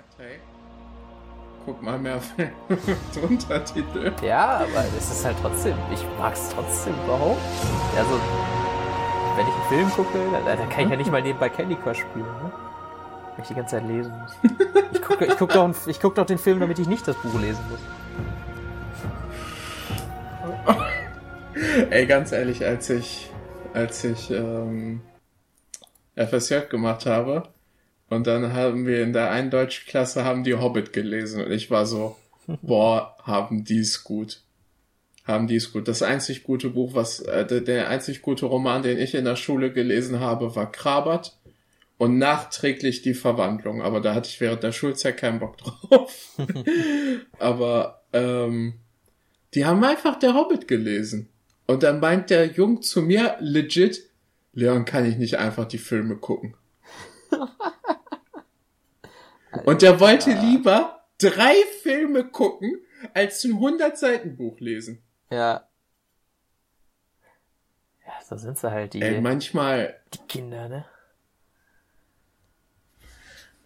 gesagt, hey, guck mal mehr Untertitel. Ja, aber es ist halt trotzdem, ich mag es trotzdem überhaupt. Also, wenn ich einen Film gucke, dann, dann kann ich ja nicht mal nebenbei Candy Crush spielen, ne? Wenn ich die ganze Zeit lesen muss. Ich gucke ich guck doch, ich guck doch den Film, damit ich nicht das Buch lesen muss. Ey, ganz ehrlich, als ich, als ich ähm, FSJ gemacht habe und dann haben wir in der einen Deutschklasse haben die Hobbit gelesen und ich war so, boah, haben die es gut. Haben die es gut. Das einzig gute Buch, was, äh, der, der einzig gute Roman, den ich in der Schule gelesen habe, war Krabert und nachträglich die Verwandlung. Aber da hatte ich während der Schulzeit keinen Bock drauf. Aber ähm, die haben einfach der Hobbit gelesen. Und dann meint der Jung zu mir legit, Leon, kann ich nicht einfach die Filme gucken? Und der wollte lieber drei Filme gucken, als ein 100-Seiten-Buch lesen. Ja. Ja, so sind sie halt, die, Ey, manchmal, die Kinder, ne?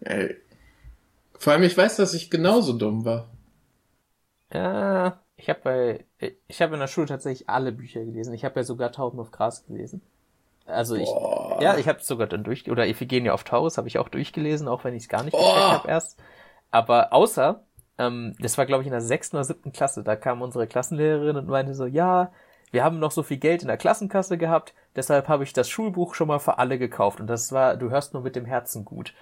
ey. Vor allem, ich weiß, dass ich genauso dumm war. Ja, ich habe bei, ich habe in der Schule tatsächlich alle Bücher gelesen. Ich habe ja sogar Tauben auf Gras gelesen. Also ich, Boah. ja, ich habe sogar dann durch, oder Iphigenie auf Taurus habe ich auch durchgelesen, auch wenn ich es gar nicht Boah. gecheckt habe erst. Aber außer, ähm, das war glaube ich in der sechsten oder siebten Klasse, da kam unsere Klassenlehrerin und meinte so, ja, wir haben noch so viel Geld in der Klassenkasse gehabt, deshalb habe ich das Schulbuch schon mal für alle gekauft. Und das war, du hörst nur mit dem Herzen gut.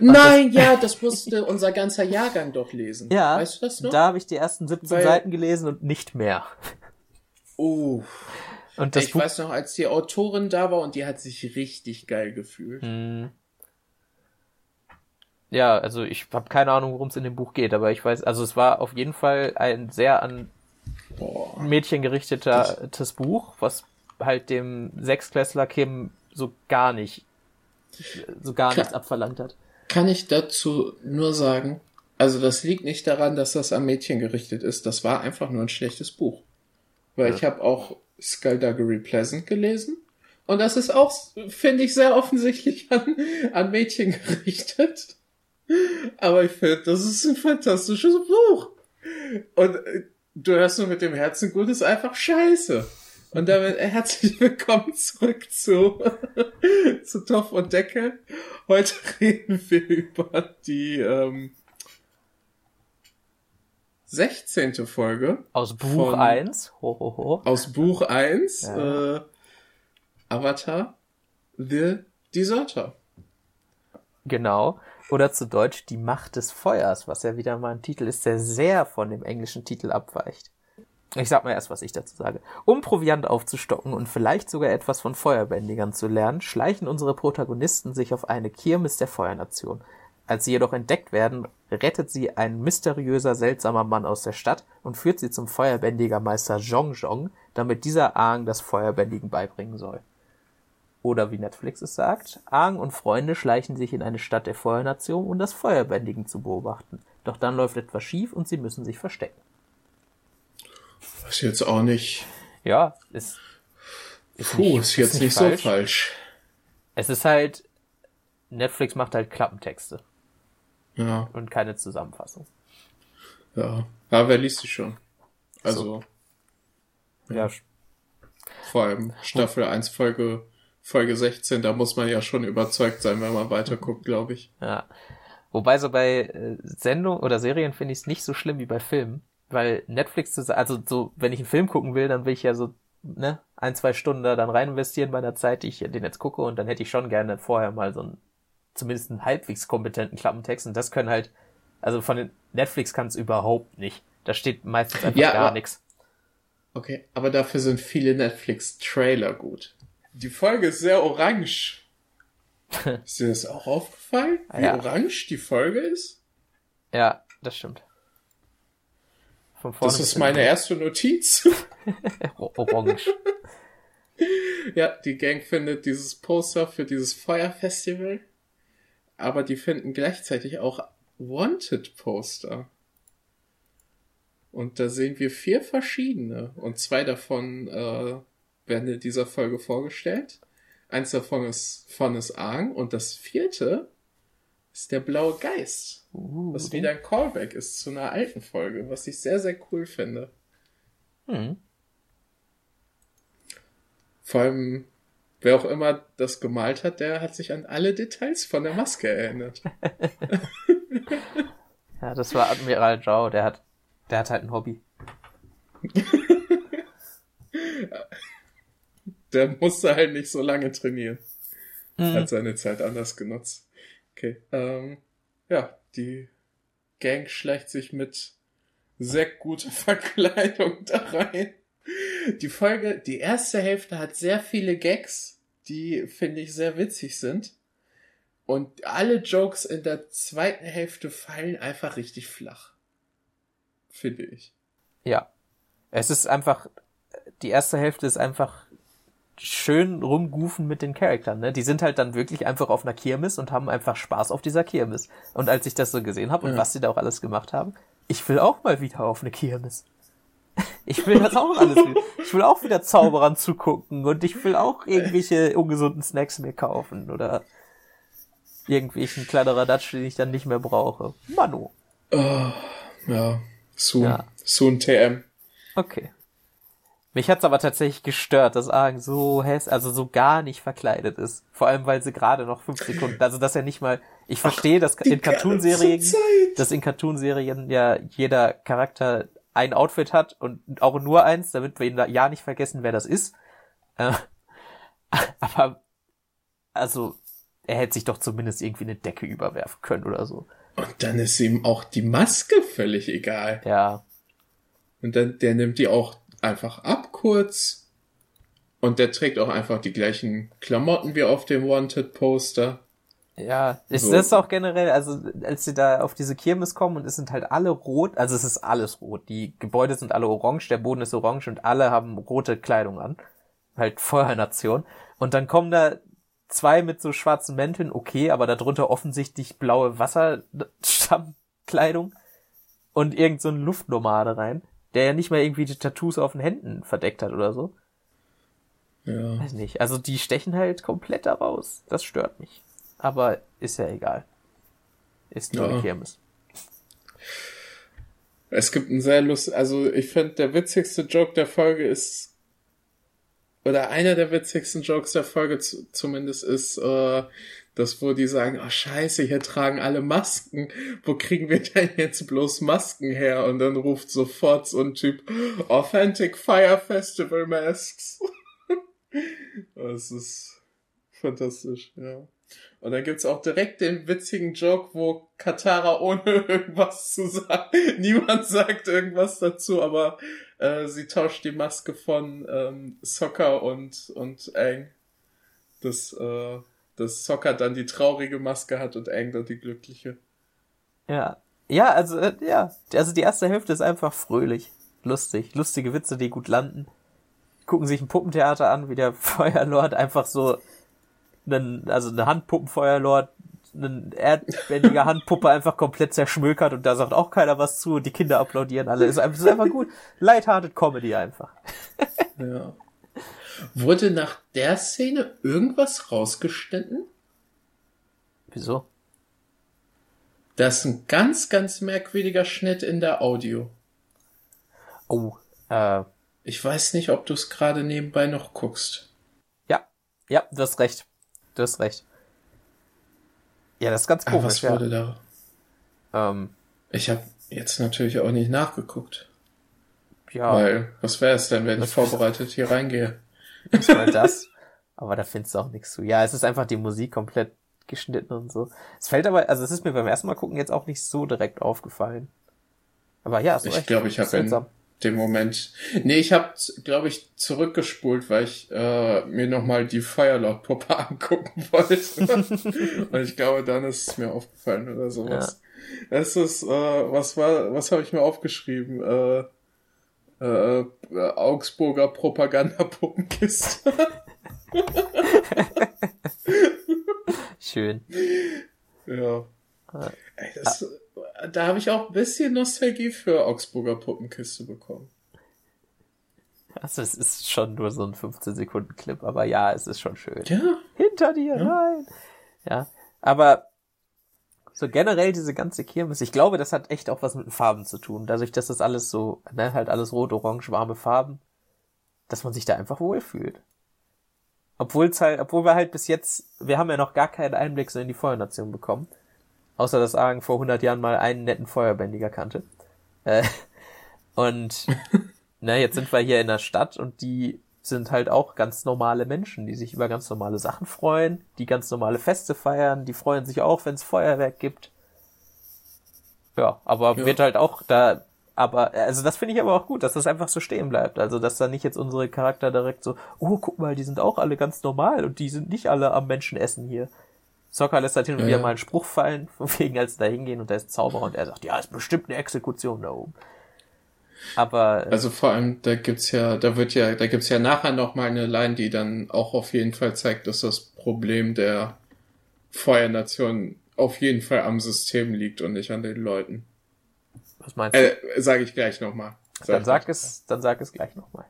Nein, ja, das musste unser ganzer Jahrgang doch lesen. Ja, Weißt du das noch? da habe ich die ersten 17 Weil- Seiten gelesen und nicht mehr. Uh, Und das ich Buch, weiß noch, als die Autorin da war und die hat sich richtig geil gefühlt. Hm. Ja, also ich habe keine Ahnung, worum es in dem Buch geht, aber ich weiß, also es war auf jeden Fall ein sehr an Boah. Mädchen gerichtetes Buch, was halt dem Sechsklässler Kim so gar nicht, so gar Klar. nichts abverlangt hat. Kann ich dazu nur sagen, also das liegt nicht daran, dass das am Mädchen gerichtet ist, das war einfach nur ein schlechtes Buch. Weil Ja. ich habe auch Skullduggery Pleasant gelesen und das ist auch, finde ich, sehr offensichtlich an, an Mädchen gerichtet. Aber ich finde, das ist ein fantastisches Buch. Und äh, du hörst nur mit dem Herzen gut, ist einfach scheiße. Und damit äh, herzlich willkommen zurück zu, zu Topf und Deckel. Heute reden wir über die ähm, 16. Folge Aus Buch Von- 1, ho, ho, ho. aus Buch 1, Ja. äh, Avatar, The Deserter. Genau. Oder zu Deutsch Die Macht des Feuers, was ja wieder mal ein Titel ist, der sehr von dem englischen Titel abweicht. Ich sag mal erst, was ich dazu sage. Um Proviant aufzustocken und vielleicht sogar etwas von Feuerbändigern zu lernen, schleichen unsere Protagonisten sich auf eine Kirmes der Feuernation. Als sie jedoch entdeckt werden, rettet sie ein mysteriöser, seltsamer Mann aus der Stadt und führt sie zum Feuerbändigermeister Zhong Zhong, damit dieser Aang das Feuerbändigen beibringen soll. Oder wie Netflix es sagt, Aang und Freunde schleichen sich in eine Stadt der Feuernation, um das Feuerbändigen zu beobachten. Doch dann läuft etwas schief und sie müssen sich verstecken. Was jetzt auch nicht, Ja, ist, ist puh, ist jetzt nicht, so falsch. Es ist halt, Netflix macht halt Klappentexte Ja, und keine Zusammenfassung. ja. Aber wer liest die schon? Also, Ja, vor allem Staffel 1, Folge, Folge 16, da muss man ja schon überzeugt sein, wenn man weiterguckt, glaube ich. Ja. Wobei so bei äh, Sendungen oder Serien finde ich es nicht so schlimm wie bei Filmen, weil Netflix, also so, wenn ich einen Film gucken will, dann will ich ja so, ne, ein, zwei Stunden da dann rein investieren bei der Zeit, die ich den jetzt gucke und dann hätte ich schon gerne vorher mal so einen, zumindest einen halbwegs kompetenten Klappentext und das können halt, also von den Netflix kann es überhaupt nicht. Da steht meistens einfach Ja, gar nichts. Okay, aber dafür sind viele Netflix-Trailer gut. Die Folge ist sehr orange. ist dir das auch aufgefallen? Wie Ja. orange die Folge ist? Ja, das stimmt. Das ist meine erste Notiz. Orange. ja, die Gang findet dieses Poster für dieses Feuerfestival. Aber die finden gleichzeitig auch Wanted-Poster. Und da sehen wir vier verschiedene. Und zwei davon äh, werden in dieser Folge vorgestellt. Eins davon ist von ist Aang und das vierte ist der blaue Geist. Uh, was wieder ein Callback ist zu einer alten Folge, was ich sehr, sehr cool finde. Hm. Vor allem, wer auch immer das gemalt hat, der hat sich an alle Details von der Maske erinnert. ja, das war Admiral Zhao, der hat, der hat halt ein Hobby. der musste halt nicht so lange trainieren. Mhm. Hat seine Zeit anders genutzt. Okay. Ähm, ja, die Gang schleicht sich mit sehr guter Verkleidung da rein. Die Folge, die erste Hälfte hat sehr viele Gags, die finde ich sehr witzig sind. Und alle Jokes in der zweiten Hälfte fallen einfach richtig flach. Finde ich. Ja. Es ist einfach, die erste Hälfte ist einfach schön rumgufen mit den Charaktern, ne? Die sind halt dann wirklich einfach auf einer Kirmes und haben einfach Spaß auf dieser Kirmes. Und als ich das so gesehen habe und ja. was sie da auch alles gemacht haben, ich will auch mal wieder auf eine Kirmes. Ich will das auch alles wieder. Ich will auch wieder Zauberern zugucken und ich will auch irgendwelche ungesunden Snacks mir kaufen oder irgendwelchen Kladderadatsch, den ich dann nicht mehr brauche. Manu. Oh, ja, soon. Ja. Soon TM. Okay. Mich hat's aber tatsächlich gestört, dass Argen so häss, also so gar nicht verkleidet ist. Vor allem, weil sie gerade noch fünf Sekunden, also dass er nicht mal, ich verstehe, dass in Cartoon-Serien, dass in Cartoon-Serien ja jeder Charakter ein Outfit hat und auch nur eins, damit wir ihn da ja nicht vergessen, wer das ist. Äh, aber, also, er hätte sich doch zumindest irgendwie eine Decke überwerfen können oder so. Und dann ist ihm auch die Maske völlig egal. Ja. Und dann, der nimmt die auch einfach ab kurz. Und der trägt auch einfach die gleichen Klamotten wie auf dem Wanted-Poster. Ja, ist so. das auch generell, also als sie da auf diese Kirmes kommen und es sind halt alle rot, also es ist alles rot. Die Gebäude sind alle orange, der Boden ist orange und alle haben rote Kleidung an. Halt Feuernation. Und dann kommen da zwei mit so schwarzen Mänteln, okay, aber darunter offensichtlich blaue Wasserstammkleidung und irgend so ein Luftnomade rein der ja nicht mal irgendwie die Tattoos auf den Händen verdeckt hat oder so. Ja. Weiß nicht. Also die stechen halt komplett daraus. Das stört mich. Aber ist ja egal. Ist nur ja. eine Kirmes. Es gibt einen sehr lust, also ich finde der witzigste Joke der Folge ist oder einer der witzigsten Jokes der Folge zumindest ist, äh, das, wo die sagen, oh scheiße, hier tragen alle Masken. Wo kriegen wir denn jetzt bloß Masken her? Und dann ruft sofort so ein Typ, Authentic Fire Festival Masks. das ist fantastisch, ja. Und dann gibt's auch direkt den witzigen Joke, wo Katara ohne irgendwas zu sagen, niemand sagt irgendwas dazu, aber äh, sie tauscht die Maske von ähm, Soccer und, und Aang. Das, äh, dass Soccer dann die traurige Maske hat und Aang dann die glückliche. Ja. Ja, also, äh, ja. Also die erste Hälfte ist einfach fröhlich. Lustig. Lustige Witze, die gut landen. Gucken sich ein Puppentheater an, wie der Feuerlord einfach so einen, also eine Handpuppenfeuerlord, eine erdbändige Handpuppe einfach komplett zerschmökert und da sagt auch keiner was zu und die Kinder applaudieren alle. Ist einfach, ist einfach gut. Lighthearted Comedy einfach. ja. Wurde nach der Szene irgendwas rausgeschnitten? Wieso? Das ist ein ganz, ganz merkwürdiger Schnitt in der Audio. Oh, äh. Ich weiß nicht, ob du es gerade nebenbei noch guckst. Ja, ja, du hast recht. Du hast recht. Ja, das ist ganz komisch. Ah, was wurde ja. da? Ähm, ich habe jetzt natürlich auch nicht nachgeguckt. Ja. Weil, was wäre es denn, wenn ich vorbereitet hier reingehe? Nicht mal das. aber da findest du auch nichts zu. Ja, es ist einfach die Musik komplett geschnitten und so. Es fällt aber, also es ist mir beim ersten Mal gucken jetzt auch nicht so direkt aufgefallen. Aber ja, ich glaube, ich habe in dem Moment, nee, ich habe, glaube ich, zurückgespult, weil ich äh, mir nochmal die Firelord-Puppe angucken wollte. und ich glaube, dann ist es mir aufgefallen oder sowas. Ja. Es ist, äh, was war, was habe ich mir aufgeschrieben? Äh, äh, Augsburger Propagandapuppenkiste. Schön. Ja. Ey, das, Da habe ich auch ein bisschen Nostalgie für Augsburger Puppenkiste bekommen. Also es ist schon nur so ein 15 Sekunden Clip, aber ja, es ist schon schön. Ja. Hinter dir, ja. nein. Ja, aber so generell diese ganze Kirmes, ich glaube, das hat echt auch was mit den Farben zu tun. Dadurch, dass das alles so, ne, halt alles rot, orange, warme Farben, dass man sich da einfach wohlfühlt. Obwohl halt, obwohl wir halt bis jetzt, wir haben ja noch gar keinen Einblick so in die Feuernation bekommen. Außer dass Argen vor 100 Jahren mal einen netten Feuerbändiger kannte. Äh, und, na, jetzt sind wir hier in der Stadt und die sind halt auch ganz normale Menschen, die sich über ganz normale Sachen freuen, die ganz normale Feste feiern, die freuen sich auch, wenn es Feuerwerk gibt. Ja, aber ja. wird halt auch da, aber, also das finde ich aber auch gut, dass das einfach so stehen bleibt. Also, dass da nicht jetzt unsere Charakter direkt so, oh, guck mal, die sind auch alle ganz normal und die sind nicht alle am Menschenessen hier. Soccer lässt halt hin und wieder mal einen Spruch fallen, von wegen als da hingehen und da ist Zauberer und er sagt, ja, ist bestimmt eine Exekution da oben. Aber. Äh, also vor allem, da gibt's ja, da wird ja, da gibt's ja nachher noch mal eine Line, die dann auch auf jeden Fall zeigt, dass das Problem der Feuernation auf jeden Fall am System liegt und nicht an den Leuten. Was meinst du? Äh, sage ich gleich nochmal. Sag dann sag es, dann sag es gleich nochmal.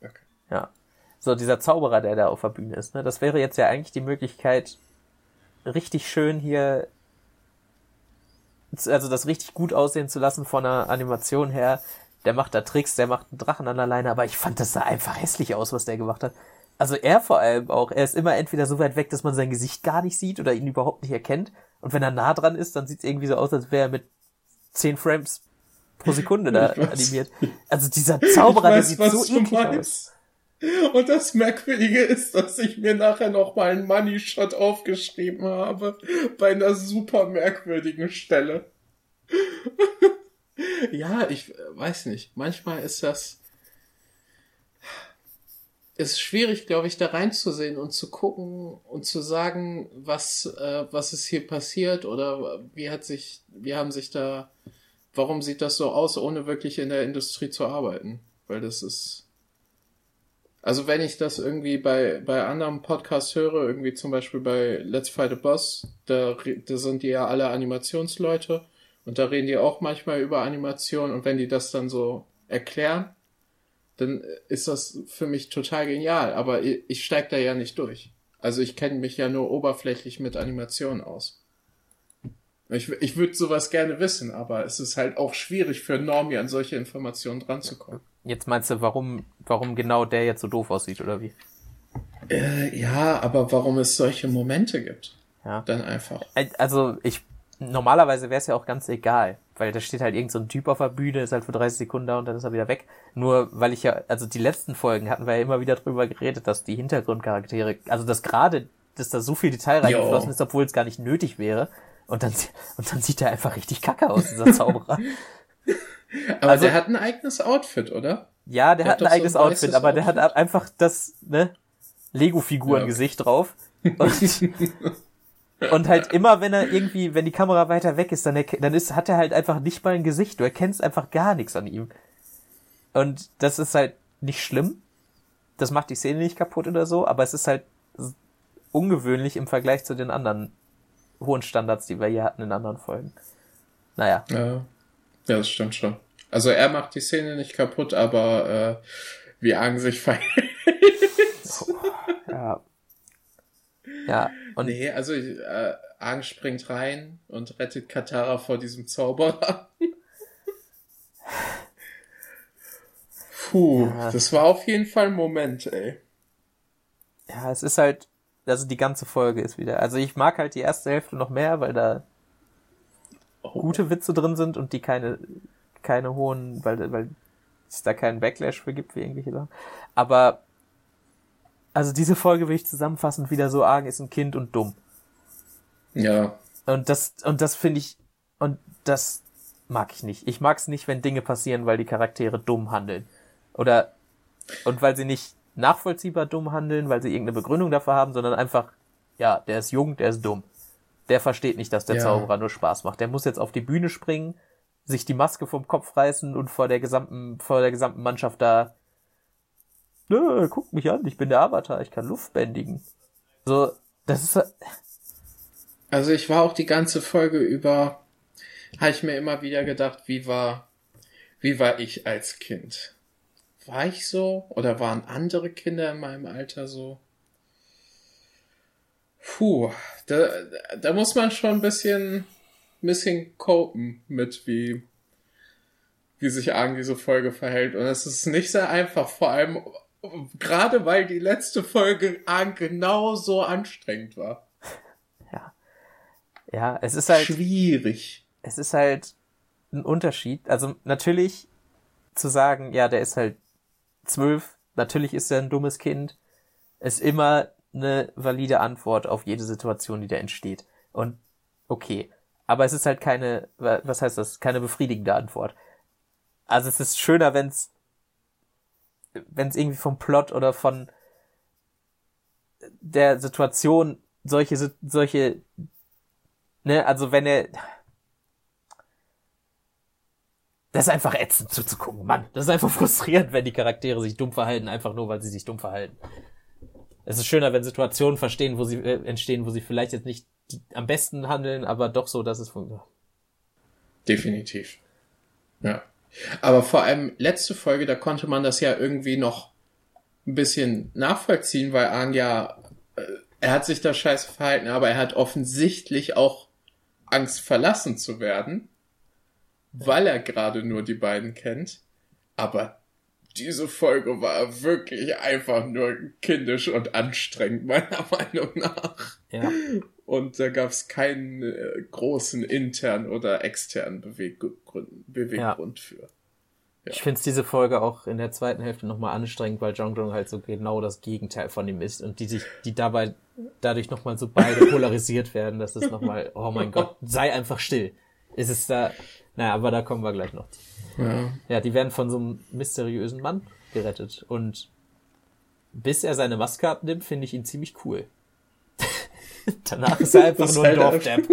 Okay. Ja. So, dieser Zauberer, der da auf der Bühne ist, ne, das wäre jetzt ja eigentlich die Möglichkeit, richtig schön hier also das richtig gut aussehen zu lassen von der Animation her. Der macht da Tricks, der macht einen Drachen an der Leine, aber ich fand das sah einfach hässlich aus, was der gemacht hat. Also er vor allem auch, er ist immer entweder so weit weg, dass man sein Gesicht gar nicht sieht oder ihn überhaupt nicht erkennt. Und wenn er nah dran ist, dann sieht es irgendwie so aus, als wäre er mit 10 Frames pro Sekunde da animiert. Also dieser Zauberer, weiß, der sieht so eklig aus. Und das Merkwürdige ist, dass ich mir nachher noch mal einen Money Shot aufgeschrieben habe. Bei einer super merkwürdigen Stelle. ja, ich weiß nicht. Manchmal ist das, ist schwierig, glaube ich, da reinzusehen und zu gucken und zu sagen, was, äh, was ist hier passiert oder wie hat sich, wie haben sich da, warum sieht das so aus, ohne wirklich in der Industrie zu arbeiten? Weil das ist, also wenn ich das irgendwie bei, bei anderen Podcasts höre, irgendwie zum Beispiel bei Let's Fight a Boss, da, da sind die ja alle Animationsleute und da reden die auch manchmal über Animation und wenn die das dann so erklären, dann ist das für mich total genial, aber ich, ich steig da ja nicht durch. Also ich kenne mich ja nur oberflächlich mit Animation aus. Ich, ich würde sowas gerne wissen, aber es ist halt auch schwierig für Normie an solche Informationen dranzukommen. Jetzt meinst du, warum, warum genau der jetzt so doof aussieht, oder wie? Äh, ja, aber warum es solche Momente gibt. Ja. Dann einfach. Also, ich, normalerweise wäre es ja auch ganz egal, weil da steht halt irgend so ein Typ auf der Bühne, ist halt für 30 Sekunden da und dann ist er wieder weg. Nur, weil ich ja, also die letzten Folgen hatten wir ja immer wieder drüber geredet, dass die Hintergrundcharaktere, also dass gerade, dass da so viel Detail reingeflossen ist, obwohl es gar nicht nötig wäre. Und dann, und dann sieht er einfach richtig kacke aus, dieser Zauberer. Aber also, der hat ein eigenes Outfit, oder? Ja, der, der hat ein eigenes so ein Outfit, aber Outfit. der hat einfach das, ne, Lego-Figuren-Gesicht ja, drauf. Und, und halt immer, wenn er irgendwie, wenn die Kamera weiter weg ist, dann, dann ist, hat er halt einfach nicht mal ein Gesicht. Du erkennst einfach gar nichts an ihm. Und das ist halt nicht schlimm. Das macht die Szene nicht kaputt oder so, aber es ist halt ungewöhnlich im Vergleich zu den anderen hohen Standards, die wir hier hatten in anderen Folgen. Naja. Ja. Ja, das stimmt schon. Also er macht die Szene nicht kaputt, aber äh, wie Argen sich verhält. Oh, ja. Ja. Und nee, also äh, Argen springt rein und rettet Katara vor diesem Zauberer. Puh, ja. das war auf jeden Fall ein Moment, ey. Ja, es ist halt, also die ganze Folge ist wieder. Also ich mag halt die erste Hälfte noch mehr, weil da oh. gute Witze drin sind und die keine, keine hohen, weil, weil es da keinen Backlash für gibt, wie irgendwelche Sachen. Aber, also diese Folge will ich zusammenfassend wieder so arg ist ein Kind und dumm. Ja. Und das, und das finde ich, und das mag ich nicht. Ich mag es nicht, wenn Dinge passieren, weil die Charaktere dumm handeln. Oder, und weil sie nicht nachvollziehbar dumm handeln, weil sie irgendeine Begründung dafür haben, sondern einfach, ja, der ist jung, der ist dumm der versteht nicht, dass der ja. Zauberer nur Spaß macht. Der muss jetzt auf die Bühne springen, sich die Maske vom Kopf reißen und vor der gesamten, vor der gesamten Mannschaft da, Nö, guck mich an, ich bin der Avatar, ich kann Luft bändigen. So, das ist. Also ich war auch die ganze Folge über, habe ich mir immer wieder gedacht, wie war, wie war ich als Kind? War ich so? Oder waren andere Kinder in meinem Alter so? Puh, da, da muss man schon ein bisschen, bisschen copen mit, wie, wie sich Argen diese Folge verhält. Und es ist nicht sehr einfach, vor allem gerade weil die letzte Folge Argen genauso anstrengend war. Ja. Ja, es ist halt. Schwierig. Es ist halt ein Unterschied. Also natürlich zu sagen, ja, der ist halt zwölf, natürlich ist er ein dummes Kind, ist immer eine valide Antwort auf jede Situation, die da entsteht. Und okay. Aber es ist halt keine, was heißt das, keine befriedigende Antwort. Also es ist schöner, wenn es wenn es irgendwie vom Plot oder von der Situation solche solche ne, also wenn er das ist einfach ätzend zuzugucken, Mann. Das ist einfach frustrierend, wenn die Charaktere sich dumm verhalten, einfach nur, weil sie sich dumm verhalten. Es ist schöner, wenn Situationen verstehen, wo sie äh, entstehen, wo sie vielleicht jetzt nicht die, am besten handeln, aber doch so, dass es funktioniert. Definitiv. Ja. Aber vor allem letzte Folge, da konnte man das ja irgendwie noch ein bisschen nachvollziehen, weil Aang ja, äh, er hat sich da scheiße verhalten, aber er hat offensichtlich auch Angst verlassen zu werden, weil er gerade nur die beiden kennt. Aber diese Folge war wirklich einfach nur kindisch und anstrengend, meiner Meinung nach. Ja. Und da gab es keinen äh, großen internen oder externen Beweggrund, Beweggrund ja. für. Ja. Ich finde diese Folge auch in der zweiten Hälfte nochmal anstrengend, weil Jong Jong halt so genau das Gegenteil von ihm ist und die sich, die dabei dadurch nochmal so beide polarisiert werden, dass es nochmal, oh mein Gott, sei einfach still. Ist es da, naja, aber da kommen wir gleich noch. Ja. ja, die werden von so einem mysteriösen Mann gerettet und bis er seine Maske abnimmt, finde ich ihn ziemlich cool. Danach ist er einfach nur ein halt Dorfdepp.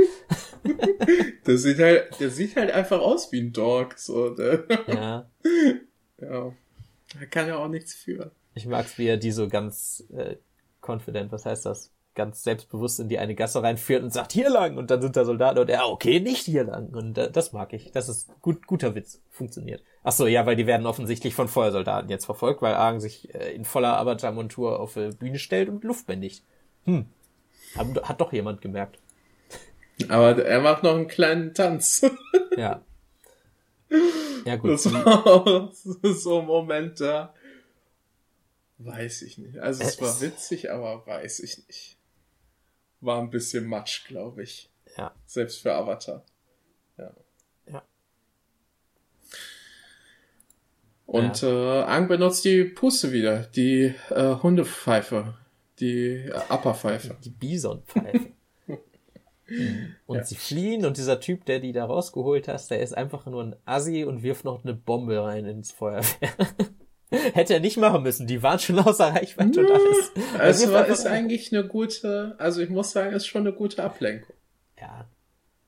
der sieht halt, der sieht halt einfach aus wie ein Dog, so, der. Ja. Ja. Er kann ja auch nichts für. Ich mag's, wie er die so ganz, äh, confident, was heißt das? Ganz selbstbewusst in die eine Gasse reinführt und sagt, hier lang! Und dann sind da Soldaten und er, okay, nicht hier lang. Und äh, das mag ich. Das ist gut, guter Witz. Funktioniert. Ach so, ja, weil die werden offensichtlich von Feuersoldaten jetzt verfolgt, weil Argen sich äh, in voller Avatar-Montur auf die Bühne stellt und Luft bändigt. Hm, hat, hat doch jemand gemerkt. Aber er macht noch einen kleinen Tanz. ja. Ja, gut. Das war so ein Moment da. Weiß ich nicht. Also es, es war witzig, aber weiß ich nicht. War ein bisschen Matsch, glaube ich. Ja. Selbst für Avatar. Ja. Ja. Und ja. äh, Ang benutzt die Puste wieder, die äh, Hundepfeife. Die Upperpfeife. Die Bisonpfeife. und ja. sie fliehen und dieser Typ, der die da rausgeholt hat, der ist einfach nur ein Assi und wirft noch eine Bombe rein ins Feuerwehr. Hätte er nicht machen müssen, die waren schon außer Reichweite und alles. Also war, ist eigentlich eine gute, also ich muss sagen, ist schon eine gute Ablenkung. Ja.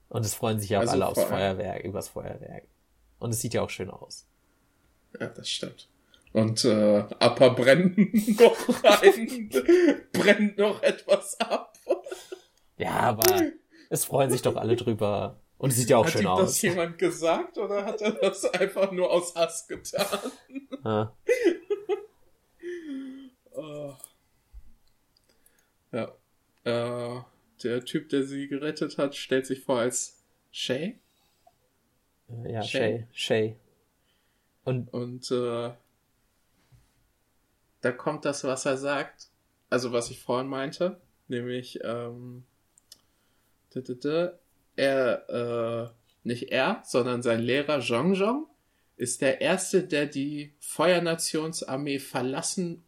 Und es freuen sich ja auch also alle aufs Feuerwerk, übers Feuerwerk. Und es sieht ja auch schön aus. Ja, das stimmt. Und äh, Appa brennt noch rein, brennt noch etwas ab. Ja, aber es freuen sich doch alle drüber. Und es sieht ja auch hat schön aus. Hat das jemand gesagt oder hat er das einfach nur aus Hass getan? Ja. oh. Ja. Äh, der Typ, der sie gerettet hat, stellt sich vor als Shay. Ja, Shay. Shay. Und, Und äh, da kommt das, was er sagt. Also was ich vorhin meinte, nämlich ähm, er, äh, nicht er, sondern sein Lehrer Zhong Zhong ist der erste, der die Feuernationsarmee verlassen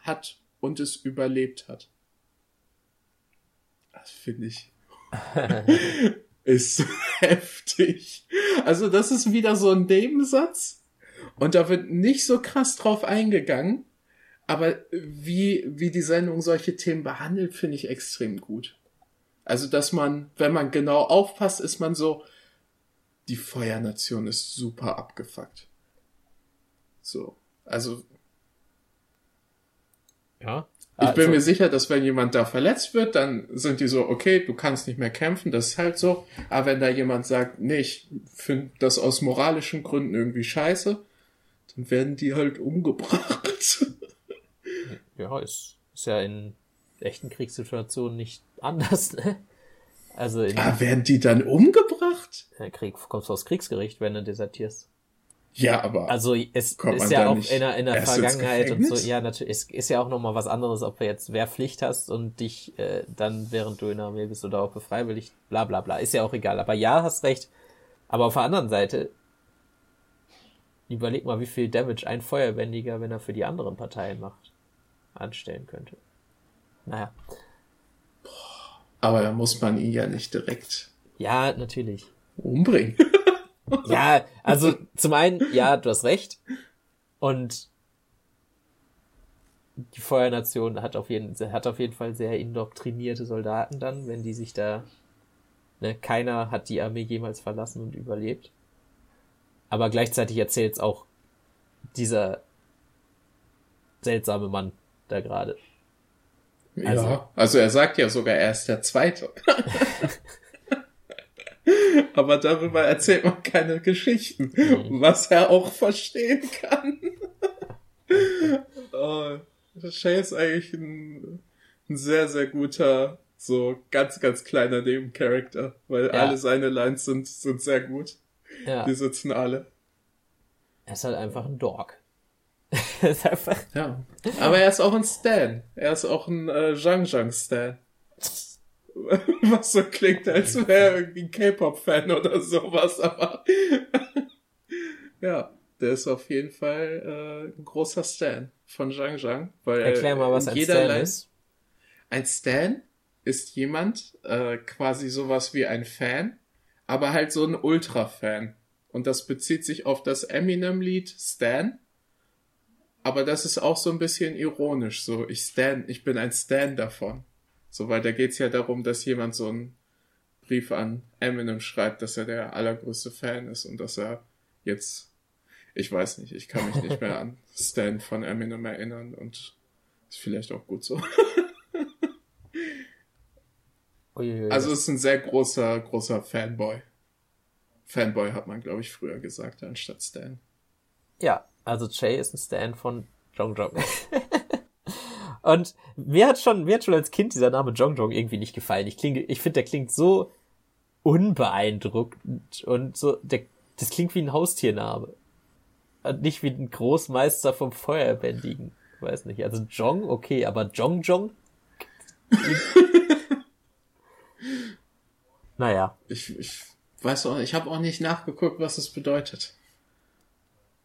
hat und es überlebt hat. Das finde ich ist heftig. Also das ist wieder so ein Nebensatz und da wird nicht so krass drauf eingegangen. Aber wie, wie die Sendung solche Themen behandelt, finde ich extrem gut. Also, dass man, wenn man genau aufpasst, ist man so, die Feuernation ist super abgefuckt. So. Also. Ja. Ich also, bin mir sicher, dass wenn jemand da verletzt wird, dann sind die so, okay, du kannst nicht mehr kämpfen, das ist halt so. Aber wenn da jemand sagt, nee, ich finde das aus moralischen Gründen irgendwie scheiße, dann werden die halt umgebracht. ja, ist, ist ja in echten Kriegssituationen nicht anders, ne? Also in ah, werden die dann umgebracht? Krieg, kommst du aus Kriegsgericht, wenn du desertierst. Ja, aber. Also es ist ja auch in der, in der Vergangenheit und so, ja, natürlich, es ist ja auch nochmal was anderes, ob du jetzt Wehrpflicht hast und dich äh, dann, während du in der Armee bist oder auch freiwillig, bla bla bla, ist ja auch egal. Aber ja, hast recht. Aber auf der anderen Seite, überleg mal, wie viel Damage ein Feuerbändiger, wenn er für die anderen Parteien macht, anstellen könnte. Naja. Aber da muss man ihn ja nicht direkt. Ja, natürlich. Umbringen. ja, also zum einen, ja, du hast recht. Und die Feuernation hat auf jeden, hat auf jeden Fall sehr indoktrinierte Soldaten dann, wenn die sich da, ne, keiner hat die Armee jemals verlassen und überlebt. Aber gleichzeitig erzählt es auch dieser seltsame Mann da gerade. Also, ja, also er sagt ja sogar, er ist der Zweite. Aber darüber erzählt man keine Geschichten, mhm. was er auch verstehen kann. oh, Shay ist eigentlich ein, ein, sehr, sehr guter, so ganz, ganz kleiner Nebencharakter, weil ja. alle seine Lines sind, sind sehr gut. Ja. Die sitzen alle. Er ist halt einfach ein Dog. ist einfach... Ja. Aber er ist auch ein Stan. Er ist auch ein äh, Zhang Zhang Stan. Was so klingt, als wäre er irgendwie ein K-Pop-Fan oder sowas, aber ja, der ist auf jeden Fall äh, ein großer Stan von Zhang Zhang. Weil Erklär mal, was ein Stan Line, ist. Ein Stan ist jemand, äh, quasi sowas wie ein Fan, aber halt so ein Ultra-Fan. Und das bezieht sich auf das Eminem-Lied Stan. Aber das ist auch so ein bisschen ironisch, so ich Stan, ich bin ein Stan davon. So, weil da geht's ja darum, dass jemand so einen Brief an Eminem schreibt, dass er der allergrößte Fan ist und dass er jetzt, ich weiß nicht, ich kann mich nicht mehr an Stan von Eminem erinnern und ist vielleicht auch gut so. also ist ein sehr großer, großer Fanboy. Fanboy hat man, glaube ich, früher gesagt, anstatt Stan. Ja, also Jay ist ein Stan von Jong Jong. Und mir hat schon, mir hat schon als Kind dieser Name Jong Jong irgendwie nicht gefallen. Ich klinge, ich finde, der klingt so unbeeindruckend und so, der, das klingt wie ein Haustiername. Und nicht wie ein Großmeister vom Feuerbändigen. Weiß nicht. Also Jong, okay, aber Jong Jong? naja. Ich, ich weiß auch, ich habe auch nicht nachgeguckt, was es bedeutet.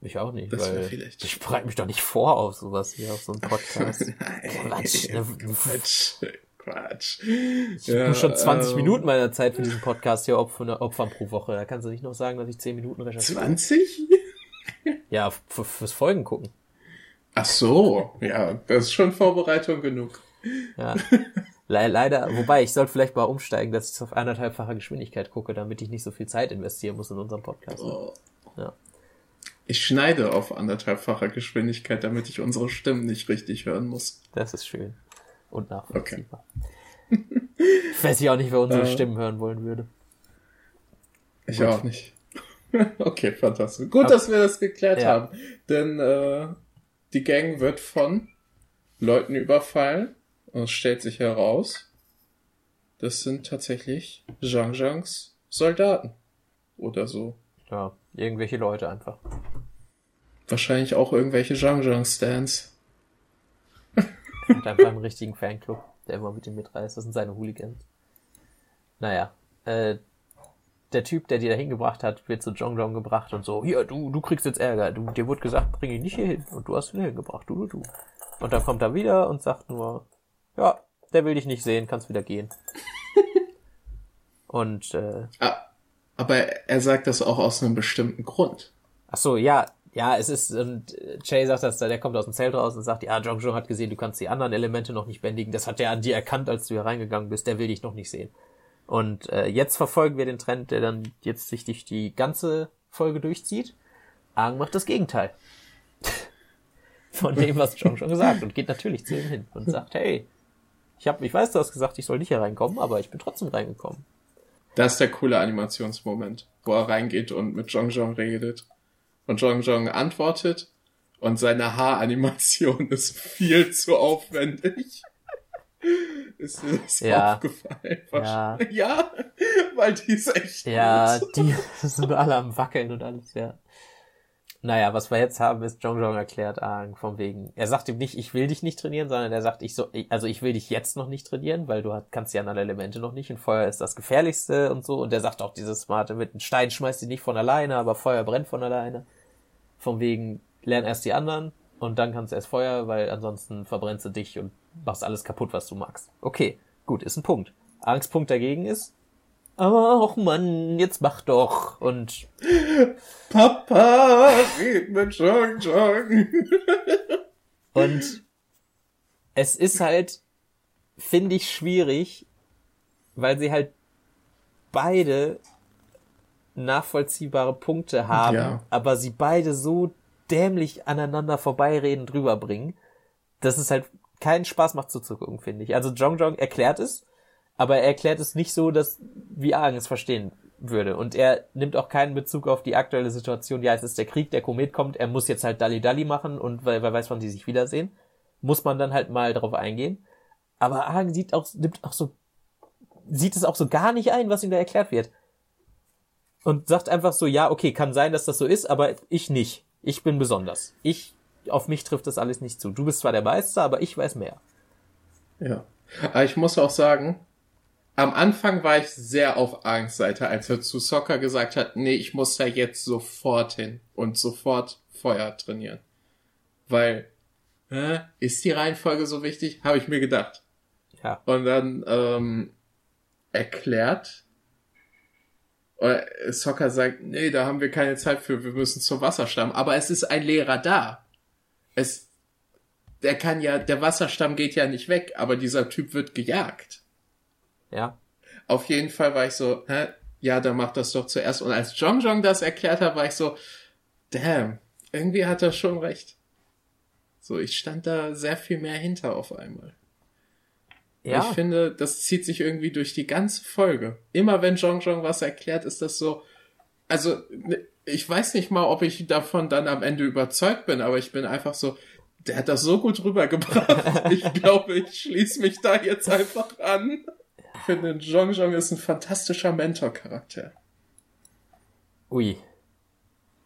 Ich auch nicht, das weil vielleicht. ich bereite mich doch nicht vor auf sowas hier, auf so einen Podcast. Quatsch. Ne? Quatsch. Quatsch. Ich ja, muss schon 20 ähm, Minuten meiner Zeit für diesen Podcast hier opfern, opfern pro Woche. Da kannst du nicht noch sagen, dass ich 10 Minuten recherchiere. 20? Ja, fürs Folgen gucken. Ach so, ja, das ist schon Vorbereitung genug. Ja. Le leider, wobei ich sollte vielleicht mal umsteigen, dass ich es auf anderthalbfacher Geschwindigkeit gucke, damit ich nicht so viel Zeit investieren muss in unserem Podcast. Ne? Oh. Ja. Ich schneide auf anderthalbfacher Geschwindigkeit, damit ich unsere Stimmen nicht richtig hören muss. Das ist schön. Und nachvollziehbar. Okay. ich weiß ja auch nicht, wer unsere äh, Stimmen hören wollen würde. Ich Gut. auch nicht. okay, fantastisch. Gut, Ab dass wir das geklärt ja. haben. Denn äh, die Gang wird von Leuten überfallen und es stellt sich heraus, das sind tatsächlich Zhang Zhangs Soldaten. Oder so. Ja, irgendwelche Leute einfach. Wahrscheinlich auch irgendwelche Zhang Zhang Stands. Und einfach einen richtigen Fanclub, der immer mit ihm mitreist. Das sind seine Hooligans. Naja, äh, der Typ, der die da hingebracht hat, wird zu Jong Jong gebracht und so, hier, du, du kriegst jetzt Ärger. Du, dir wurde gesagt, bring ihn nicht hier hin. Und du hast ihn hingebracht, du, du, du. Und dann kommt er wieder und sagt nur, ja, der will dich nicht sehen, kannst wieder gehen. und, äh, ah, aber er sagt das auch aus einem bestimmten Grund. Ach so, ja, ja, es ist, und Jay sagt das, der kommt aus dem Zelt raus und sagt, ja, Jong Jong hat gesehen, du kannst die anderen Elemente noch nicht bändigen. Das hat er an dir erkannt, als du hier reingegangen bist. Der will dich noch nicht sehen. Und äh, jetzt verfolgen wir den Trend, der dann jetzt sich durch die ganze Folge durchzieht. Aang macht das Gegenteil. Von dem, was Jong schon gesagt und geht natürlich zu ihm hin und sagt, hey, ich hab, ich weiß, du hast gesagt, ich soll nicht hier reinkommen, aber ich bin trotzdem reingekommen. Das ist der coole Animationsmoment, wo er reingeht und mit Jong Jong redet. Und Jong Jong antwortet und seine Haaranimation ist viel zu aufwendig. Ist dir das ja. aufgefallen? Ja. ja, weil die ist echt Ja, gut. die sind alle am Wackeln und alles, ja. Naja, was wir jetzt haben, ist Jong Jong erklärt Aang vom wegen. Er sagt ihm nicht, ich will dich nicht trainieren, sondern er sagt, ich so, also ich will dich jetzt noch nicht trainieren, weil du kannst die anderen Elemente noch nicht und Feuer ist das gefährlichste und so. Und er sagt auch dieses smarte mit einem Stein schmeißt die nicht von alleine, aber Feuer brennt von alleine. Vom wegen, lern erst die anderen und dann kannst du erst Feuer, weil ansonsten verbrennst du dich und machst alles kaputt, was du magst. Okay, gut, ist ein Punkt. Angstpunkt dagegen ist, aber och Mann, jetzt mach doch. Und Papa, red mit Jong Jong. und es ist halt, finde ich, schwierig, weil sie halt beide nachvollziehbare Punkte haben, ja. aber sie beide so dämlich aneinander vorbeireden drüber bringen, dass es halt keinen Spaß macht zuzugucken, finde ich. Also Jong Jong erklärt es, aber er erklärt es nicht so, dass wie Argen es verstehen würde. Und er nimmt auch keinen Bezug auf die aktuelle Situation. Ja, es ist der Krieg, der Komet kommt, er muss jetzt halt Dalli Dalli machen und weil wer weiß, wann die sich wiedersehen, muss man dann halt mal drauf eingehen. Aber Argen sieht auch, nimmt auch so, sieht es auch so gar nicht ein, was ihm da erklärt wird. Und sagt einfach so, ja, okay, kann sein, dass das so ist, aber ich nicht. Ich bin besonders. Ich, auf mich trifft das alles nicht zu. Du bist zwar der Meister, aber ich weiß mehr. Ja. Aber ich muss auch sagen, am Anfang war ich sehr auf Angstseite, als er zu Soccer gesagt hat, nee, ich muss da jetzt sofort hin und sofort Feuer trainieren. Weil, äh, ist die Reihenfolge so wichtig? Habe ich mir gedacht. Ja. Und dann ähm, erklärt, oder Soccer sagt, nee, da haben wir keine Zeit für, wir müssen zum Wasserstamm. Aber es ist ein Lehrer da. Es, der kann ja, der Wasserstamm geht ja nicht weg, aber dieser Typ wird gejagt. Ja. Auf jeden Fall war ich so, hä? Ja, dann mach das doch zuerst. Und als Jong Jong das erklärt hat, war ich so, damn, irgendwie hat er schon recht. So, ich stand da sehr viel mehr hinter auf einmal. Ja. Ich finde, das zieht sich irgendwie durch die ganze Folge. Immer wenn Jong Jong was erklärt, ist das so, also, ne, ich weiß nicht mal, ob ich davon dann am Ende überzeugt bin, aber ich bin einfach so, der hat das so gut rübergebracht. ich glaube, ich schließe mich da jetzt einfach an. Ich finde, Jong Jong ist ein fantastischer Mentor-Charakter. Ui.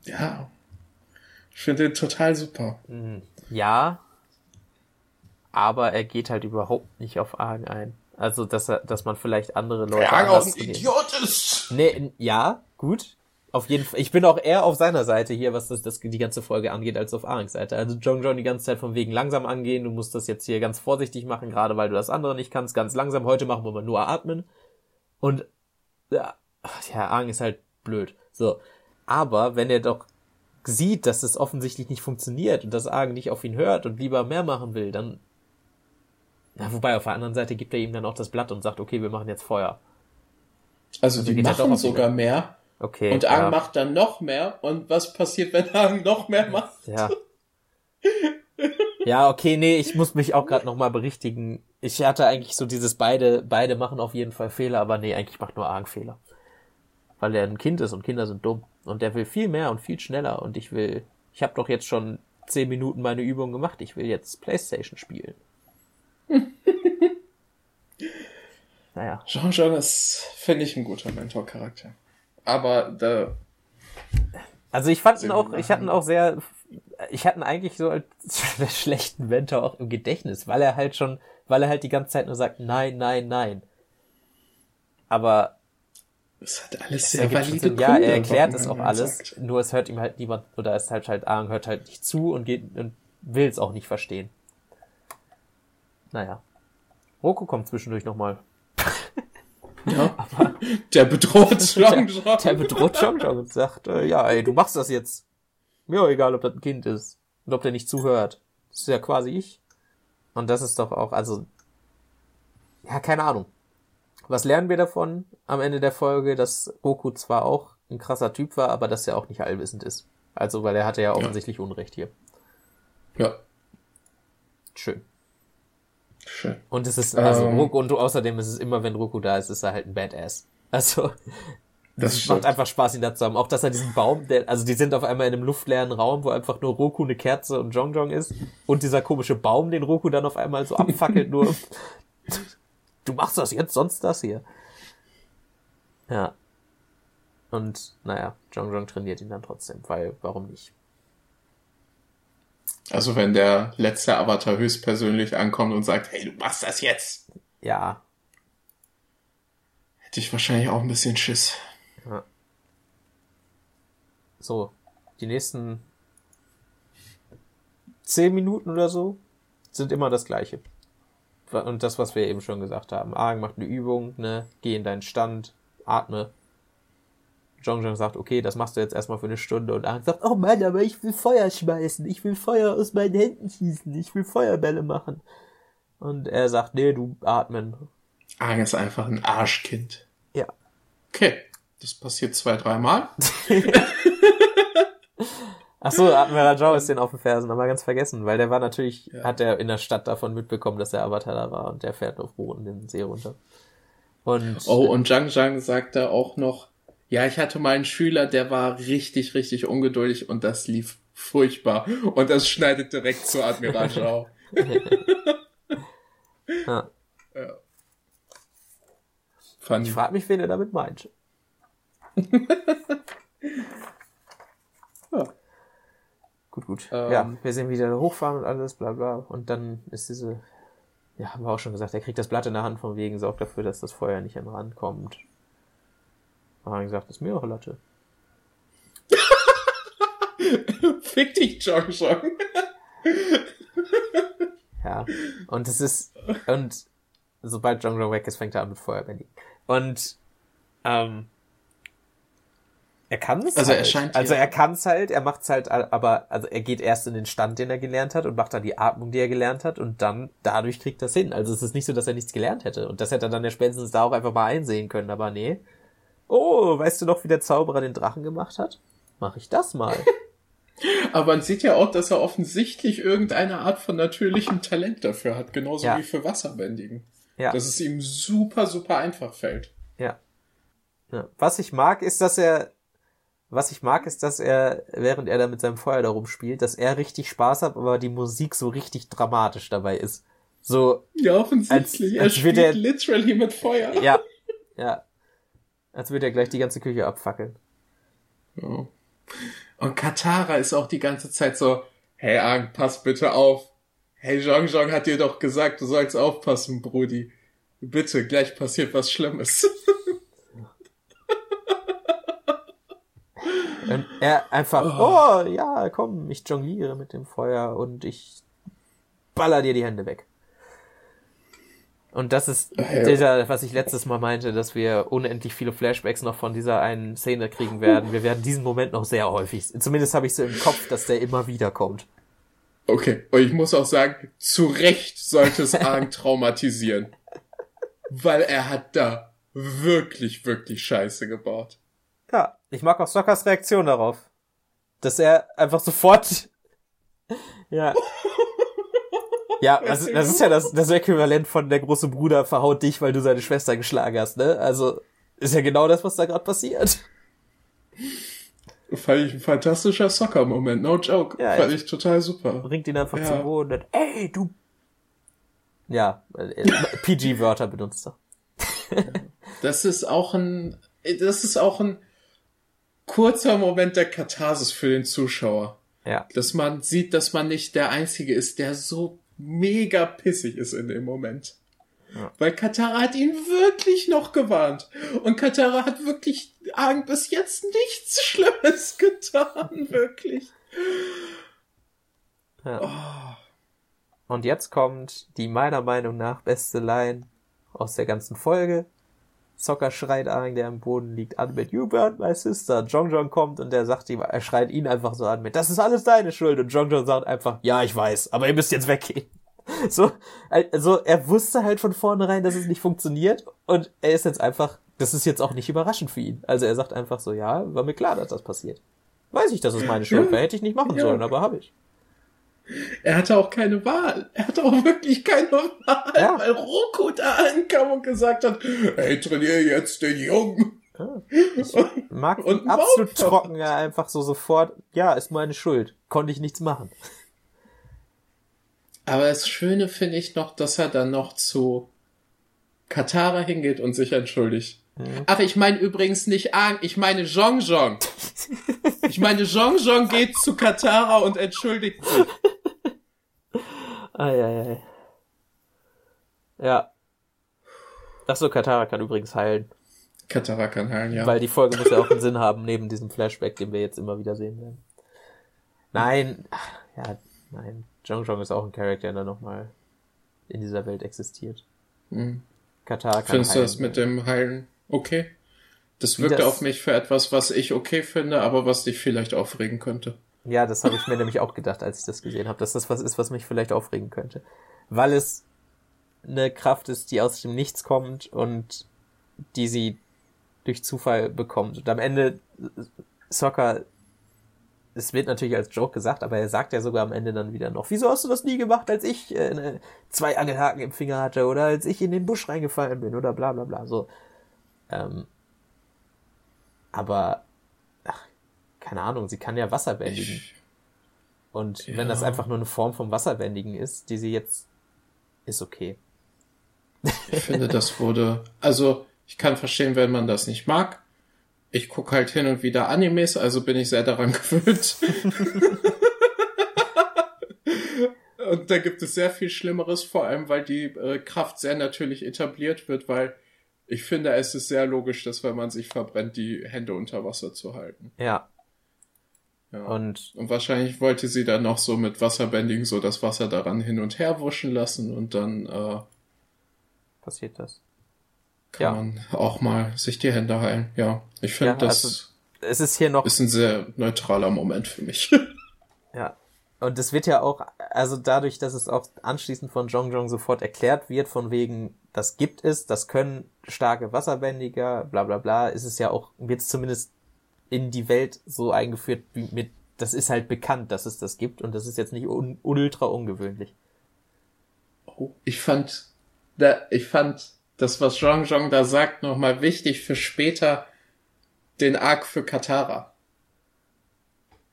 Ja. Ich finde ihn total super. Mhm. Ja. Aber er geht halt überhaupt nicht auf Argen ein. Also, dass er, dass man vielleicht andere Leute. Ja, auch ein Idiot ist! Nee, ja, gut. Auf jeden Fall. Ich bin auch eher auf seiner Seite hier, was das, das die ganze Folge angeht, als auf Arangs Seite. Also John John die ganze Zeit von wegen langsam angehen. Du musst das jetzt hier ganz vorsichtig machen, gerade weil du das andere nicht kannst. Ganz langsam. Heute machen wir mal nur atmen. Und ja, ja, Arang ist halt blöd. So. Aber wenn er doch sieht, dass es offensichtlich nicht funktioniert und dass Argen nicht auf ihn hört und lieber mehr machen will, dann. Na, wobei auf der anderen Seite gibt er ihm dann auch das Blatt und sagt, okay, wir machen jetzt Feuer. Also, also die machen sogar mehr. Okay. Und Aang ja. macht dann noch mehr. Und was passiert, wenn Aang noch mehr macht? Ja. ja, okay, nee, ich muss mich auch gerade nochmal berichtigen. Ich hatte eigentlich so dieses beide, beide machen auf jeden Fall Fehler, aber nee, eigentlich macht nur Aang Fehler. Weil er ein Kind ist und Kinder sind dumm. Und der will viel mehr und viel schneller. Und ich will, ich habe doch jetzt schon zehn Minuten meine Übung gemacht. Ich will jetzt Playstation spielen. naja. Jean-Jean ist, finde ich, ein guter Mentor-Charakter aber da. Also ich fand ihn auch, ich hatte ihn auch sehr, ich hatte ihn eigentlich so als schlechten Mentor auch im Gedächtnis, weil er halt schon, weil er halt die ganze Zeit nur sagt, nein, nein, nein. Aber das hat alles sehr valide Gründe, Ja, er erklärt es auch alles, sagt. nur es hört ihm halt niemand, oder es halt halt, Aang hört halt nicht zu und geht und will es auch nicht verstehen. Naja. Roku kommt zwischendurch nochmal. Ja. Aber der bedroht Chong Der, der bedroht Chong und sagt, äh, ja, ey, du machst das jetzt. Mir auch egal, ob das ein Kind ist. Und ob der nicht zuhört. Das ist ja quasi ich. Und das ist doch auch, also, ja, keine Ahnung. Was lernen wir davon am Ende der Folge, dass Goku zwar auch ein krasser Typ war, aber dass er auch nicht allwissend ist. Also, weil er hatte ja offensichtlich ja. Unrecht hier. Ja. Schön. Schön. Und es ist, also ähm, Roku, und außerdem ist es immer, wenn Roku da ist, ist er halt ein Badass. Also, das macht stimmt. einfach Spaß, ihn da zu haben. Auch, dass er diesen Baum, der, also die sind auf einmal in einem luftleeren Raum, wo einfach nur Roku, eine Kerze und Jong Jong ist. Und dieser komische Baum, den Roku dann auf einmal so abfackelt, nur, Du machst das jetzt, sonst das hier. Ja. Und naja, Jong Jong trainiert ihn dann trotzdem, weil warum nicht? Also wenn der letzte Avatar höchstpersönlich ankommt und sagt, hey, du machst das jetzt. Ja. Hätte ich wahrscheinlich auch ein bisschen Schiss. Ja. So, die nächsten zehn Minuten oder so sind immer das gleiche. Und das, was wir eben schon gesagt haben. Aang macht eine Übung, ne, geh in deinen Stand, atme. Jong Jong sagt, okay, das machst du jetzt erstmal für eine Stunde. Und Aang sagt, oh Mann, aber ich will Feuer schmeißen. Ich will Feuer aus meinen Händen schießen. Ich will Feuerbälle machen. Und er sagt, nee, du atmen. Aang ist einfach ein Arschkind. Ja. Okay, das passiert zwei, dreimal. Ach so, Admiral Joe ist den auf den Fersen, aber ganz vergessen, weil der war natürlich, ja. hat er in der Stadt davon mitbekommen, dass der Avatar da war und der fährt auf Booten den See runter. Und, oh, und Zhang Zhang sagt da auch noch, ja, ich hatte mal einen Schüler, der war richtig, richtig ungeduldig und das lief furchtbar. Und das schneidet direkt zu Admiral Zhao. ja. ich frage mich, wen er damit meint. ja. Gut, gut. Ähm, ja, wir sehen wieder hochfahren und alles, bla bla. Und dann ist diese, ja, haben wir auch schon gesagt, er kriegt das Blatt in der Hand von wegen, sorgt dafür, dass das Feuer nicht an den Rand kommt. Haben wir gesagt, das ist mir auch Latte. Fick dich, Jong Jong. ja, und es ist, und sobald Jong Jong weg ist, fängt er an mit Feuerbändigen. Und, ähm, er kann es also halt. Er scheint also er kann es halt, er macht es halt, aber also er geht erst in den Stand, den er gelernt hat und macht dann die Atmung, die er gelernt hat und dann dadurch kriegt er es hin. Also es ist nicht so, dass er nichts gelernt hätte und das hätte er dann ja spätestens da auch einfach mal einsehen können, aber nee. Oh, weißt du noch, wie der Zauberer den Drachen gemacht hat? Mach ich das mal. aber man sieht ja auch, dass er offensichtlich irgendeine Art von natürlichem Talent dafür hat, genauso ja. wie für Wasserbändigen. Ja. Dass es ihm super, super einfach fällt. Ja. ja. Was ich mag, ist, dass er was ich mag, ist, dass er, während er da mit seinem Feuer da rumspielt, dass er richtig Spaß hat, aber die Musik so richtig dramatisch dabei ist. So. Ja, offensichtlich. Als, als er spielt er, literally mit Feuer. Ja. Ja. Als würde er gleich die ganze Küche abfackeln. Oh. Und Katara ist auch die ganze Zeit so, hey Ang, pass bitte auf. Hey, Jong Jong hat dir doch gesagt, du sollst aufpassen, Brudi. Bitte, gleich passiert was Schlimmes. Und er einfach, oh. oh ja, komm, ich jongliere mit dem Feuer und ich baller dir die Hände weg. Und das ist ja. dieser, was ich letztes Mal meinte, dass wir unendlich viele Flashbacks noch von dieser einen Szene kriegen werden. Wir werden diesen Moment noch sehr häufig. Zumindest habe ich so im Kopf, dass der immer wieder kommt. Okay, und ich muss auch sagen, zu Recht sollte es Arg traumatisieren. Weil er hat da wirklich, wirklich Scheiße gebaut. Ja, ich mag auch Sockers Reaktion darauf. Dass er einfach sofort. ja. Ja, also, das ist ja das, das Äquivalent von der große Bruder verhaut dich, weil du seine Schwester geschlagen hast, ne? Also, ist ja genau das, was da gerade passiert. Fand ich ein fantastischer Soccer-Moment, no joke. Ja, Fand ich total super. Bringt ihn einfach ja. zum Boden und, ey, du. Ja, äh, PG-Wörter benutzt er. das ist auch ein, das ist auch ein, kurzer Moment der Katharsis für den Zuschauer. Ja. Dass man sieht, dass man nicht der Einzige ist, der so mega pissig ist in dem Moment. Ja. Weil Katara hat ihn wirklich noch gewarnt. Und Katara hat wirklich Argen bis jetzt nichts Schlimmes getan, wirklich. Ja. Oh. Und jetzt kommt die meiner Meinung nach beste Line aus der ganzen Folge. Zocker schreit an, der am Boden liegt, an mit You burned my sister. Jong Jong kommt und der sagt ihm, er schreit ihn einfach so an mit, das ist alles deine Schuld. Und Jong Jong sagt einfach, ja, ich weiß, aber ihr müsst jetzt weggehen. So, also er wusste halt von vornherein, dass es nicht funktioniert und er ist jetzt einfach, das ist jetzt auch nicht überraschend für ihn. Also er sagt einfach so, ja, war mir klar, dass das passiert. Weiß ich, dass es meine Schuld war, hätte ich nicht machen sollen, aber habe ich. Er hatte auch keine Wahl. Er hatte auch wirklich keine Wahl, ja. weil Roku da ankam und gesagt hat, hey, trainier jetzt den Jungen. Ja, ich mag und absolut trocken, ja, einfach so sofort, ja, ist meine Schuld. Konnte ich nichts machen. Aber das Schöne finde ich noch, dass er dann noch zu Katara hingeht und sich entschuldigt. Ach, ich meine übrigens nicht Aang, ich meine Jong. Ich meine, Jong geht zu Katara und entschuldigt sich. Eieiei. Ja. Achso, Katara kann übrigens heilen. Katara kann heilen, ja. Weil die Folge muss ja auch einen Sinn haben, neben diesem Flashback, den wir jetzt immer wieder sehen werden. Nein, ach, ja, nein. Jong Jong ist auch ein Charakter, der nochmal in dieser Welt existiert. Mhm. Katara kann Findest du heilen. das mit dem Heilen okay? Das wirkt das- auf mich für etwas, was ich okay finde, aber was dich vielleicht aufregen könnte. Ja, das habe ich mir nämlich auch gedacht, als ich das gesehen habe, dass das was ist, was mich vielleicht aufregen könnte. Weil es eine Kraft ist, die aus dem Nichts kommt und die sie durch Zufall bekommt. Und am Ende, Soccer, es wird natürlich als Joke gesagt, aber er sagt ja sogar am Ende dann wieder noch, wieso hast du das nie gemacht, als ich äh, zwei Angelhaken im Finger hatte oder als ich in den Busch reingefallen bin oder bla bla bla. So. Ähm, aber, keine Ahnung, sie kann ja Wasser bändigen. Ich, Und wenn das Ja. einfach nur eine Form vom Wasserbändigen ist, die sie jetzt ist okay. ich finde, das wurde, also ich kann verstehen, wenn man das nicht mag. Ich gucke halt hin und wieder Animes, also bin ich sehr daran gewöhnt. und da gibt es sehr viel Schlimmeres, vor allem weil die äh, Kraft sehr natürlich etabliert wird, weil ich finde, es ist sehr logisch, dass wenn man sich verbrennt, die Hände unter Wasser zu halten. Ja. Ja. Und Und wahrscheinlich wollte sie dann noch so mit Wasserbändigen so das Wasser daran hin und her wuschen lassen und dann äh, passiert das. kann Ja. man auch mal sich die Hände heilen. Ja, ich finde, Ja, das also- Es ist hier noch, ist ein sehr neutraler Moment für mich. ja. Und es wird ja auch, also dadurch, dass es auch anschließend von Jong Jong sofort erklärt wird, von wegen, das gibt es, das können starke Wasserbändiger, bla bla bla, ist es ja auch, wird es zumindest in die Welt so eingeführt, wie mit, das ist halt bekannt, dass es das gibt und das ist jetzt nicht un, ultra ungewöhnlich. Oh, ich fand, da, ich fand das, was Zhang Zhang da sagt, nochmal wichtig für später den Arc für Katara.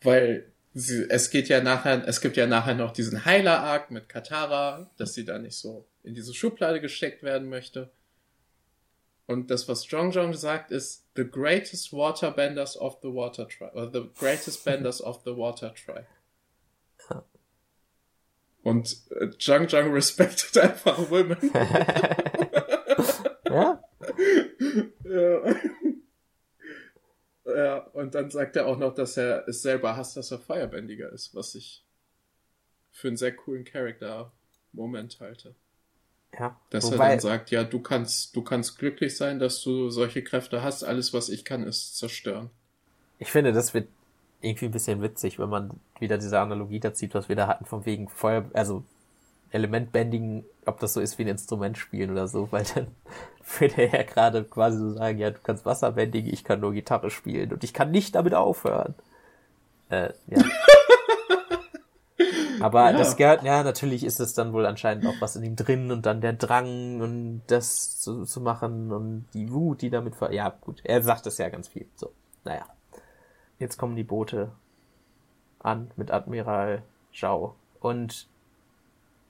Weil sie, es geht ja nachher, es gibt ja nachher noch diesen Heiler-Arc mit Katara, dass sie da nicht so in diese Schublade gesteckt werden möchte. Und das, was Zhang Zhang sagt, ist the greatest waterbenders of the water tribe, or the greatest benders of the water tribe. Und äh, Zhang Zhang respektet einfach Women. Ja? Ja. ja, und dann sagt er auch noch, dass er es selber hasst, dass er Feuerbändiger ist, was ich für einen sehr coolen Charakter-Moment halte. Ja. Dass er Wobei, dann sagt, ja, du kannst, du kannst glücklich sein, dass du solche Kräfte hast. Alles, was ich kann, ist zerstören. Ich finde, das wird irgendwie ein bisschen witzig, wenn man wieder diese Analogie da zieht, was wir da hatten, von wegen Feuer, also Elementbändigen, ob das so ist wie ein Instrument spielen oder so, weil dann würde er ja gerade quasi so sagen, ja, du kannst Wasser bändigen, ich kann nur Gitarre spielen und ich kann nicht damit aufhören. Äh, ja. Aber Ja. das gehört, ja, natürlich ist es dann wohl anscheinend auch was in ihm drin und dann der Drang und das zu, zu machen und die Wut, die damit ver ja, gut, er sagt das ja ganz viel, so, naja. Jetzt kommen die Boote an mit Admiral Zhao. Und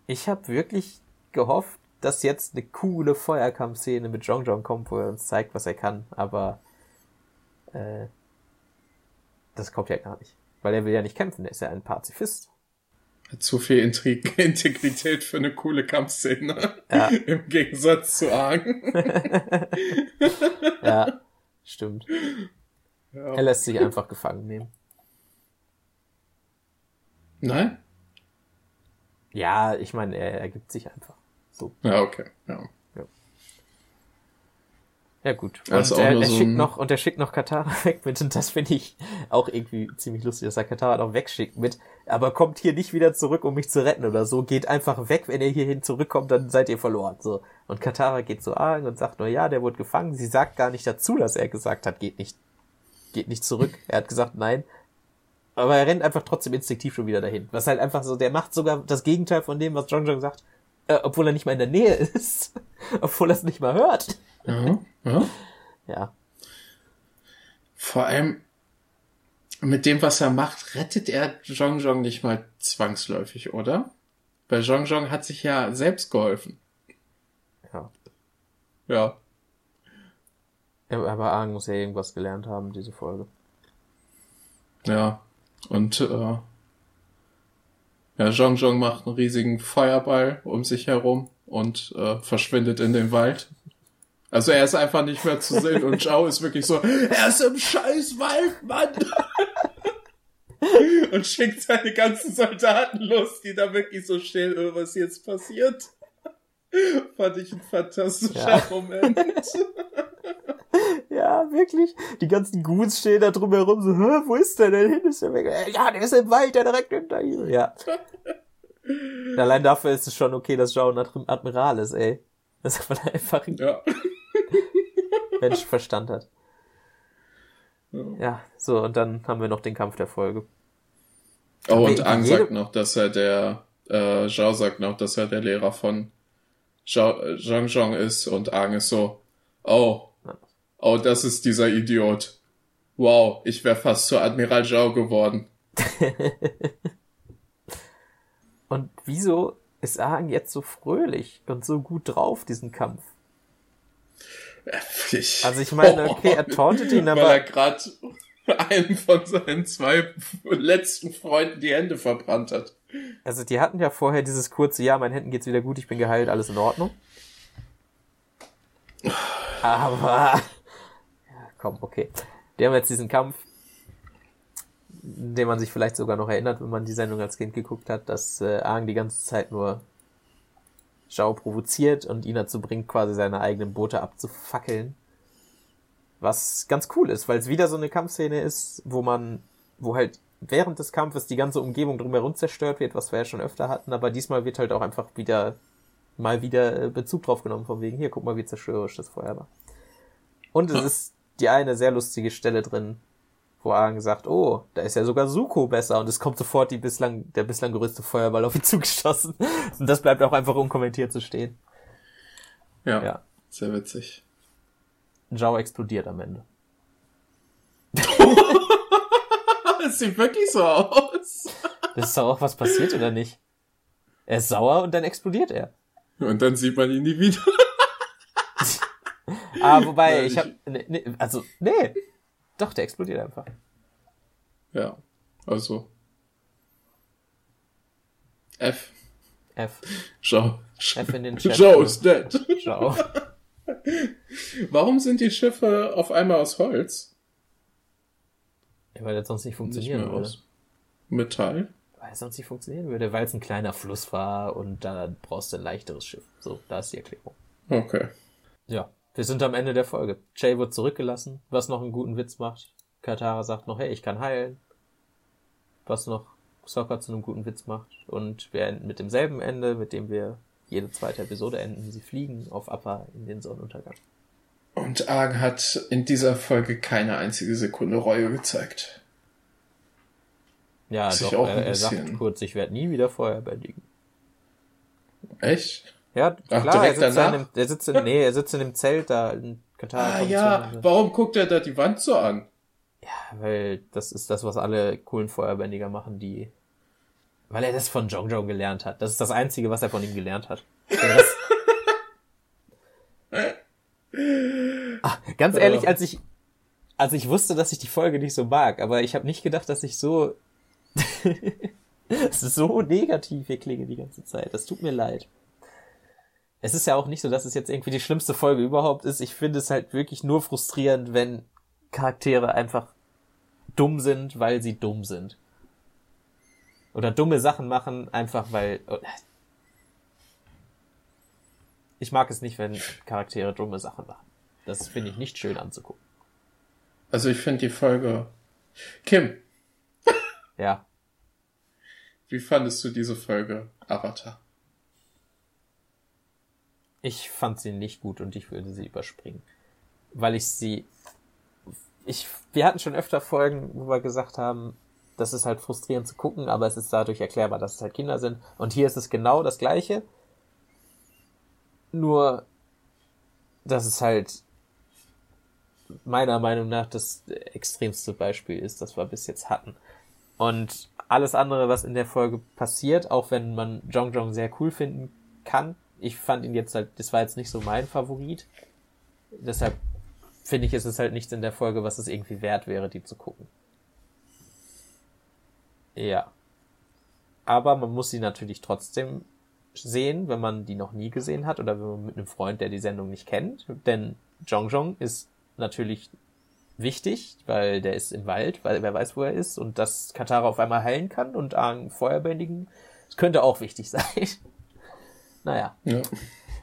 ich habe wirklich gehofft, dass jetzt eine coole Feuerkampfszene mit Zhong Zhong kommt, wo er uns zeigt, was er kann. Aber äh, das kommt ja gar nicht. Weil er will ja nicht kämpfen, er ist ja ein Pazifist. Hat zu viel Intrig Integrität für eine coole Kampfszene. Ja. Im Gegensatz zu Aang. Ja, stimmt. Ja. Er lässt sich einfach gefangen nehmen. Nein? Ja, ich meine, er ergibt sich einfach. So. Ja, okay. Ja. Ja gut. Und er, er so schickt noch und er schickt noch Katara weg mit und das finde ich auch irgendwie ziemlich lustig, dass er Katara noch wegschickt mit, aber kommt hier nicht wieder zurück, um mich zu retten oder so, geht einfach weg, wenn er hierhin zurückkommt, dann seid ihr verloren, so. Und Katara geht so an und sagt nur, ja, der wurde gefangen. Sie sagt gar nicht dazu, dass er gesagt hat, geht nicht, geht nicht zurück. Er hat gesagt, nein. Aber er rennt einfach trotzdem instinktiv schon wieder dahin. Was halt einfach so, der macht sogar das Gegenteil von dem, was John John sagt, äh, obwohl er nicht mal in der Nähe ist. obwohl er es nicht mal hört. Ja. ja. Ja. Vor allem mit dem, was er macht, rettet er Zhong Zhong nicht mal zwangsläufig, oder? Weil Zhong Zhong hat sich ja selbst geholfen. Ja. Ja. Aber Aang muss ja irgendwas gelernt haben, diese Folge. Ja. Und äh, ja, Zhong Zhong macht einen riesigen Feuerball um sich herum und äh, verschwindet in den Wald. Also er ist einfach nicht mehr zu sehen und Zhao ist wirklich so, er ist im scheiß Wald, Mann! und schickt seine ganzen Soldaten los, die da wirklich so stehen, oh, was jetzt passiert. Fand ich ein fantastischer ja. Moment. ja, wirklich. Die ganzen Goons stehen da drumherum so, Hä, wo ist der denn hin? Ist der weg? Ja, der ist im Wald, der direkt hinter ihm. Ja. Allein dafür ist es schon okay, dass Zhao ein Admiral ist, ey. Das ist einfach ein ja. Menschenverstand hat. Ja. ja, so, und dann haben wir noch den Kampf der Folge. Oh, und Ang sagt noch, dass er der, äh, Zhao sagt noch, dass er der Lehrer von Zhao, äh, Zhang Zhong ist und Ang ist so, oh, oh, das ist dieser Idiot. Wow, ich wäre fast zu Admiral Zhao geworden. und wieso ist Aang jetzt so fröhlich und so gut drauf, diesen Kampf? Ich, also ich meine, okay, er tauntet ihn, aber... Weil er gerade einem von seinen zwei letzten Freunden die Hände verbrannt hat. Also die hatten ja vorher dieses kurze, ja, meinen Händen geht's wieder gut, ich bin geheilt, alles in Ordnung. Aber... Ja, komm, okay. Die haben jetzt diesen Kampf, den man sich vielleicht sogar noch erinnert, wenn man die Sendung als Kind geguckt hat, dass äh, Aang die ganze Zeit nur Zhao provoziert und ihn dazu bringt, quasi seine eigenen Boote abzufackeln. Was ganz cool ist, weil es wieder so eine Kampfszene ist, wo man, wo halt während des Kampfes die ganze Umgebung drumherum zerstört wird, was wir ja schon öfter hatten, aber diesmal wird halt auch einfach wieder mal wieder äh, Bezug drauf genommen, von wegen, hier, guck mal, wie zerstörerisch das Feuer war. Und es ist die eine sehr lustige Stelle drin, wo Aang sagt, oh, da ist ja sogar Suko besser und es kommt sofort die bislang, der bislang größte Feuerball auf ihn zugeschossen. Und das bleibt auch einfach unkommentiert zu stehen. Ja, ja. sehr witzig. Zhao explodiert am Ende. Es sieht wirklich so aus. Das ist doch auch was passiert, oder nicht? Er ist sauer und dann explodiert er. Und dann sieht man ihn nie wieder. ah, wobei, Nein, ich, ich hab, ne, ne, also, nee, doch, der explodiert einfach. Ja, also. F. F. Schau. F in den Chat. Joe ist dead. Schau. Warum sind die Schiffe auf einmal aus Holz? Ja, weil das sonst nicht funktionieren nicht würde. Metall? Weil es sonst nicht funktionieren würde, weil es ein kleiner Fluss war und da brauchst du ein leichteres Schiff. So, da ist die Erklärung. Okay. Ja, wir sind am Ende der Folge. Jay wird zurückgelassen, was noch einen guten Witz macht. Katara sagt noch, hey, ich kann heilen. Was noch Sokka zu einem guten Witz macht. Und wir enden mit demselben Ende, mit dem wir jede zweite Episode enden. Sie fliegen auf Appa in den Sonnenuntergang. Und Aang hat in dieser Folge keine einzige Sekunde Reue gezeigt. Ja, doch, er, er sagt kurz, ich werde nie wieder Feuer bändigen. Echt? Ja, Ach, klar, er sitzt? Dem, er sitzt in, nee, er sitzt in dem Zelt da in Katar. Ah ja, warum guckt er da die Wand so an? Ja, weil das ist das, was alle coolen Feuerbändiger machen, die, weil er das von Jong Jong gelernt hat. Das ist das Einzige, was er von ihm gelernt hat. Ach, ganz ehrlich, als ich, als ich wusste, dass ich die Folge nicht so mag, aber ich habe nicht gedacht, dass ich so, so negativ hier klinge die ganze Zeit. Das tut mir leid es ist ja auch nicht so, dass es jetzt irgendwie die schlimmste Folge überhaupt ist. Ich finde es halt wirklich nur frustrierend, wenn Charaktere einfach dumm sind, weil sie dumm sind. Oder dumme Sachen machen, einfach weil. Ich mag es nicht, wenn Charaktere dumme Sachen machen. Das finde ich nicht schön anzugucken. Also ich finde die Folge. Kim. ja. Wie fandest du diese Folge Avatar? Ich fand sie nicht gut und ich würde sie überspringen. Weil ich sie, ich, wir hatten schon öfter Folgen, wo wir gesagt haben, das ist halt frustrierend zu gucken, aber es ist dadurch erklärbar, dass es halt Kinder sind. Und hier ist es genau das Gleiche. Nur, dass es halt meiner Meinung nach das extremste Beispiel ist, das wir bis jetzt hatten. Und alles andere, was in der Folge passiert, auch wenn man Jong Jong sehr cool finden kann, ich fand ihn jetzt halt, das war jetzt nicht so mein Favorit. Deshalb finde ich, ist es halt nichts in der Folge, was es irgendwie wert wäre, die zu gucken. Ja. Aber man muss sie natürlich trotzdem sehen, wenn man die noch nie gesehen hat oder wenn man mit einem Freund, der die Sendung nicht kennt. Denn Jong Jong ist natürlich wichtig, weil der ist im Wald, weil wer weiß, wo er ist und dass Katara auf einmal heilen kann und Aang Feuer bändigen, könnte auch wichtig sein. Naja. Ja.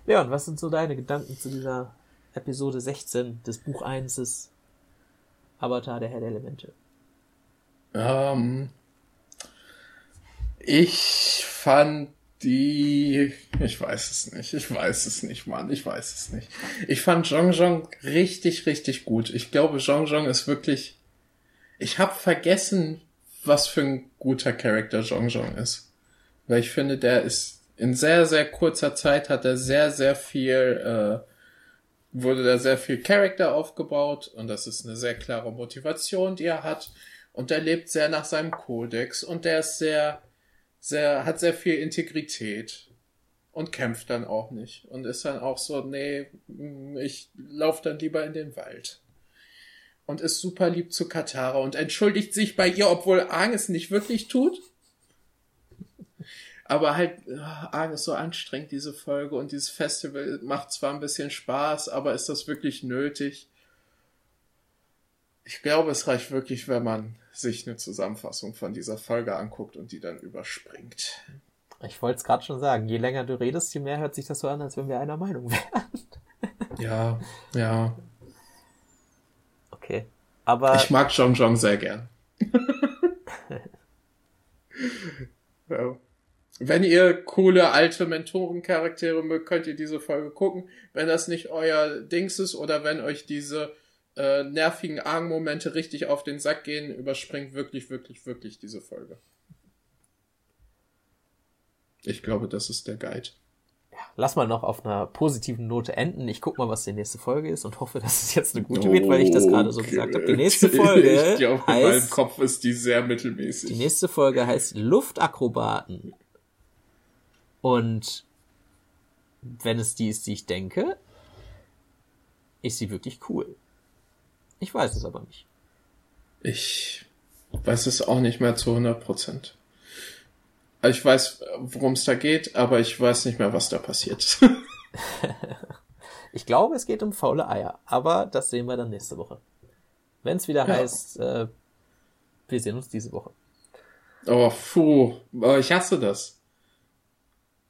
Leon, was sind so deine Gedanken zu dieser Episode 16 des Buch 1 des Avatar der Herr der Elemente? Ähm, ich fand die, ich weiß es nicht, ich weiß es nicht, Mann, ich weiß es nicht. Ich fand Zhong Zhong richtig, richtig gut. Ich glaube, Zhong Zhong ist wirklich, ich habe vergessen, was für ein guter Charakter Zhong Zhong ist. Weil ich finde, der ist in sehr, sehr kurzer Zeit hat er sehr, sehr viel, äh, wurde da sehr viel Charakter aufgebaut und das ist eine sehr klare Motivation, die er hat. Und er lebt sehr nach seinem Kodex und der ist sehr, sehr, hat sehr viel Integrität und kämpft dann auch nicht und ist dann auch so, nee, ich lauf dann lieber in den Wald. Und ist super lieb zu Katara und entschuldigt sich bei ihr, obwohl Aang es nicht wirklich tut. Aber halt, Aang ist so anstrengend, diese Folge und dieses Festival macht zwar ein bisschen Spaß, aber ist das wirklich nötig? Ich glaube, es reicht wirklich, wenn man sich eine Zusammenfassung von dieser Folge anguckt und die dann überspringt. Ich wollte es gerade schon sagen, je länger du redest, je mehr hört sich das so an, als wenn wir einer Meinung wären. ja, ja. Okay. Aber. Ich mag Jong Jong sehr gern. ja. Wenn ihr coole alte Mentorencharaktere mögt, könnt ihr diese Folge gucken. Wenn das nicht euer Dings ist oder wenn euch diese äh, nervigen Arm-Momente richtig auf den Sack gehen, überspringt wirklich, wirklich, wirklich diese Folge. Ich glaube, das ist der Guide. Ja, lass mal noch auf einer positiven Note enden. Ich guck mal, was die nächste Folge ist und hoffe, dass es jetzt eine gute wird, weil ich das gerade so gesagt habe. Die nächste Folge ich glaube, heißt, in meinem Kopf ist die sehr mittelmäßig. Die nächste Folge heißt Luftakrobaten. Und wenn es die ist, die ich denke, ist sie wirklich cool. Ich weiß es aber nicht. Ich weiß es auch nicht mehr zu 100 Prozent. Ich weiß, worum es da geht, aber ich weiß nicht mehr, was da passiert. ich glaube, es geht um faule Eier, aber das sehen wir dann nächste Woche. Wenn es wieder ja. heißt, äh, wir sehen uns diese Woche. Oh, puh, ich hasse das.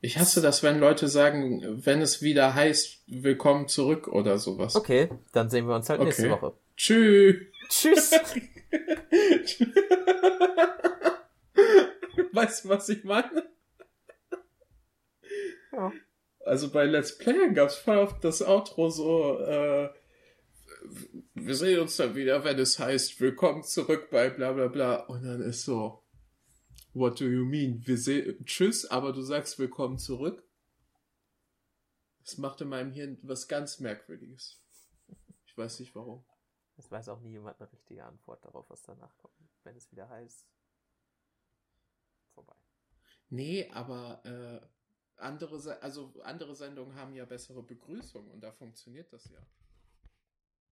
Ich hasse das, wenn Leute sagen, wenn es wieder heißt, willkommen zurück oder sowas. Okay, dann sehen wir uns halt okay. nächste Woche. Tschüss. Tschüss. weißt du, was ich meine? Ja. Also bei Let's Playen gab es voll oft das Outro so, äh, wir sehen uns dann wieder, wenn es heißt, willkommen zurück bei bla bla bla. Und dann ist so, what do you mean? Wir sehen, tschüss, aber du sagst willkommen zurück. Das macht in meinem Hirn was ganz Merkwürdiges. Ich weiß nicht warum. Es weiß auch nie jemand eine richtige Antwort darauf, was danach kommt. Wenn es wieder heißt, vorbei. Nee, aber äh, andere, also andere Sendungen haben ja bessere Begrüßungen und da funktioniert das ja.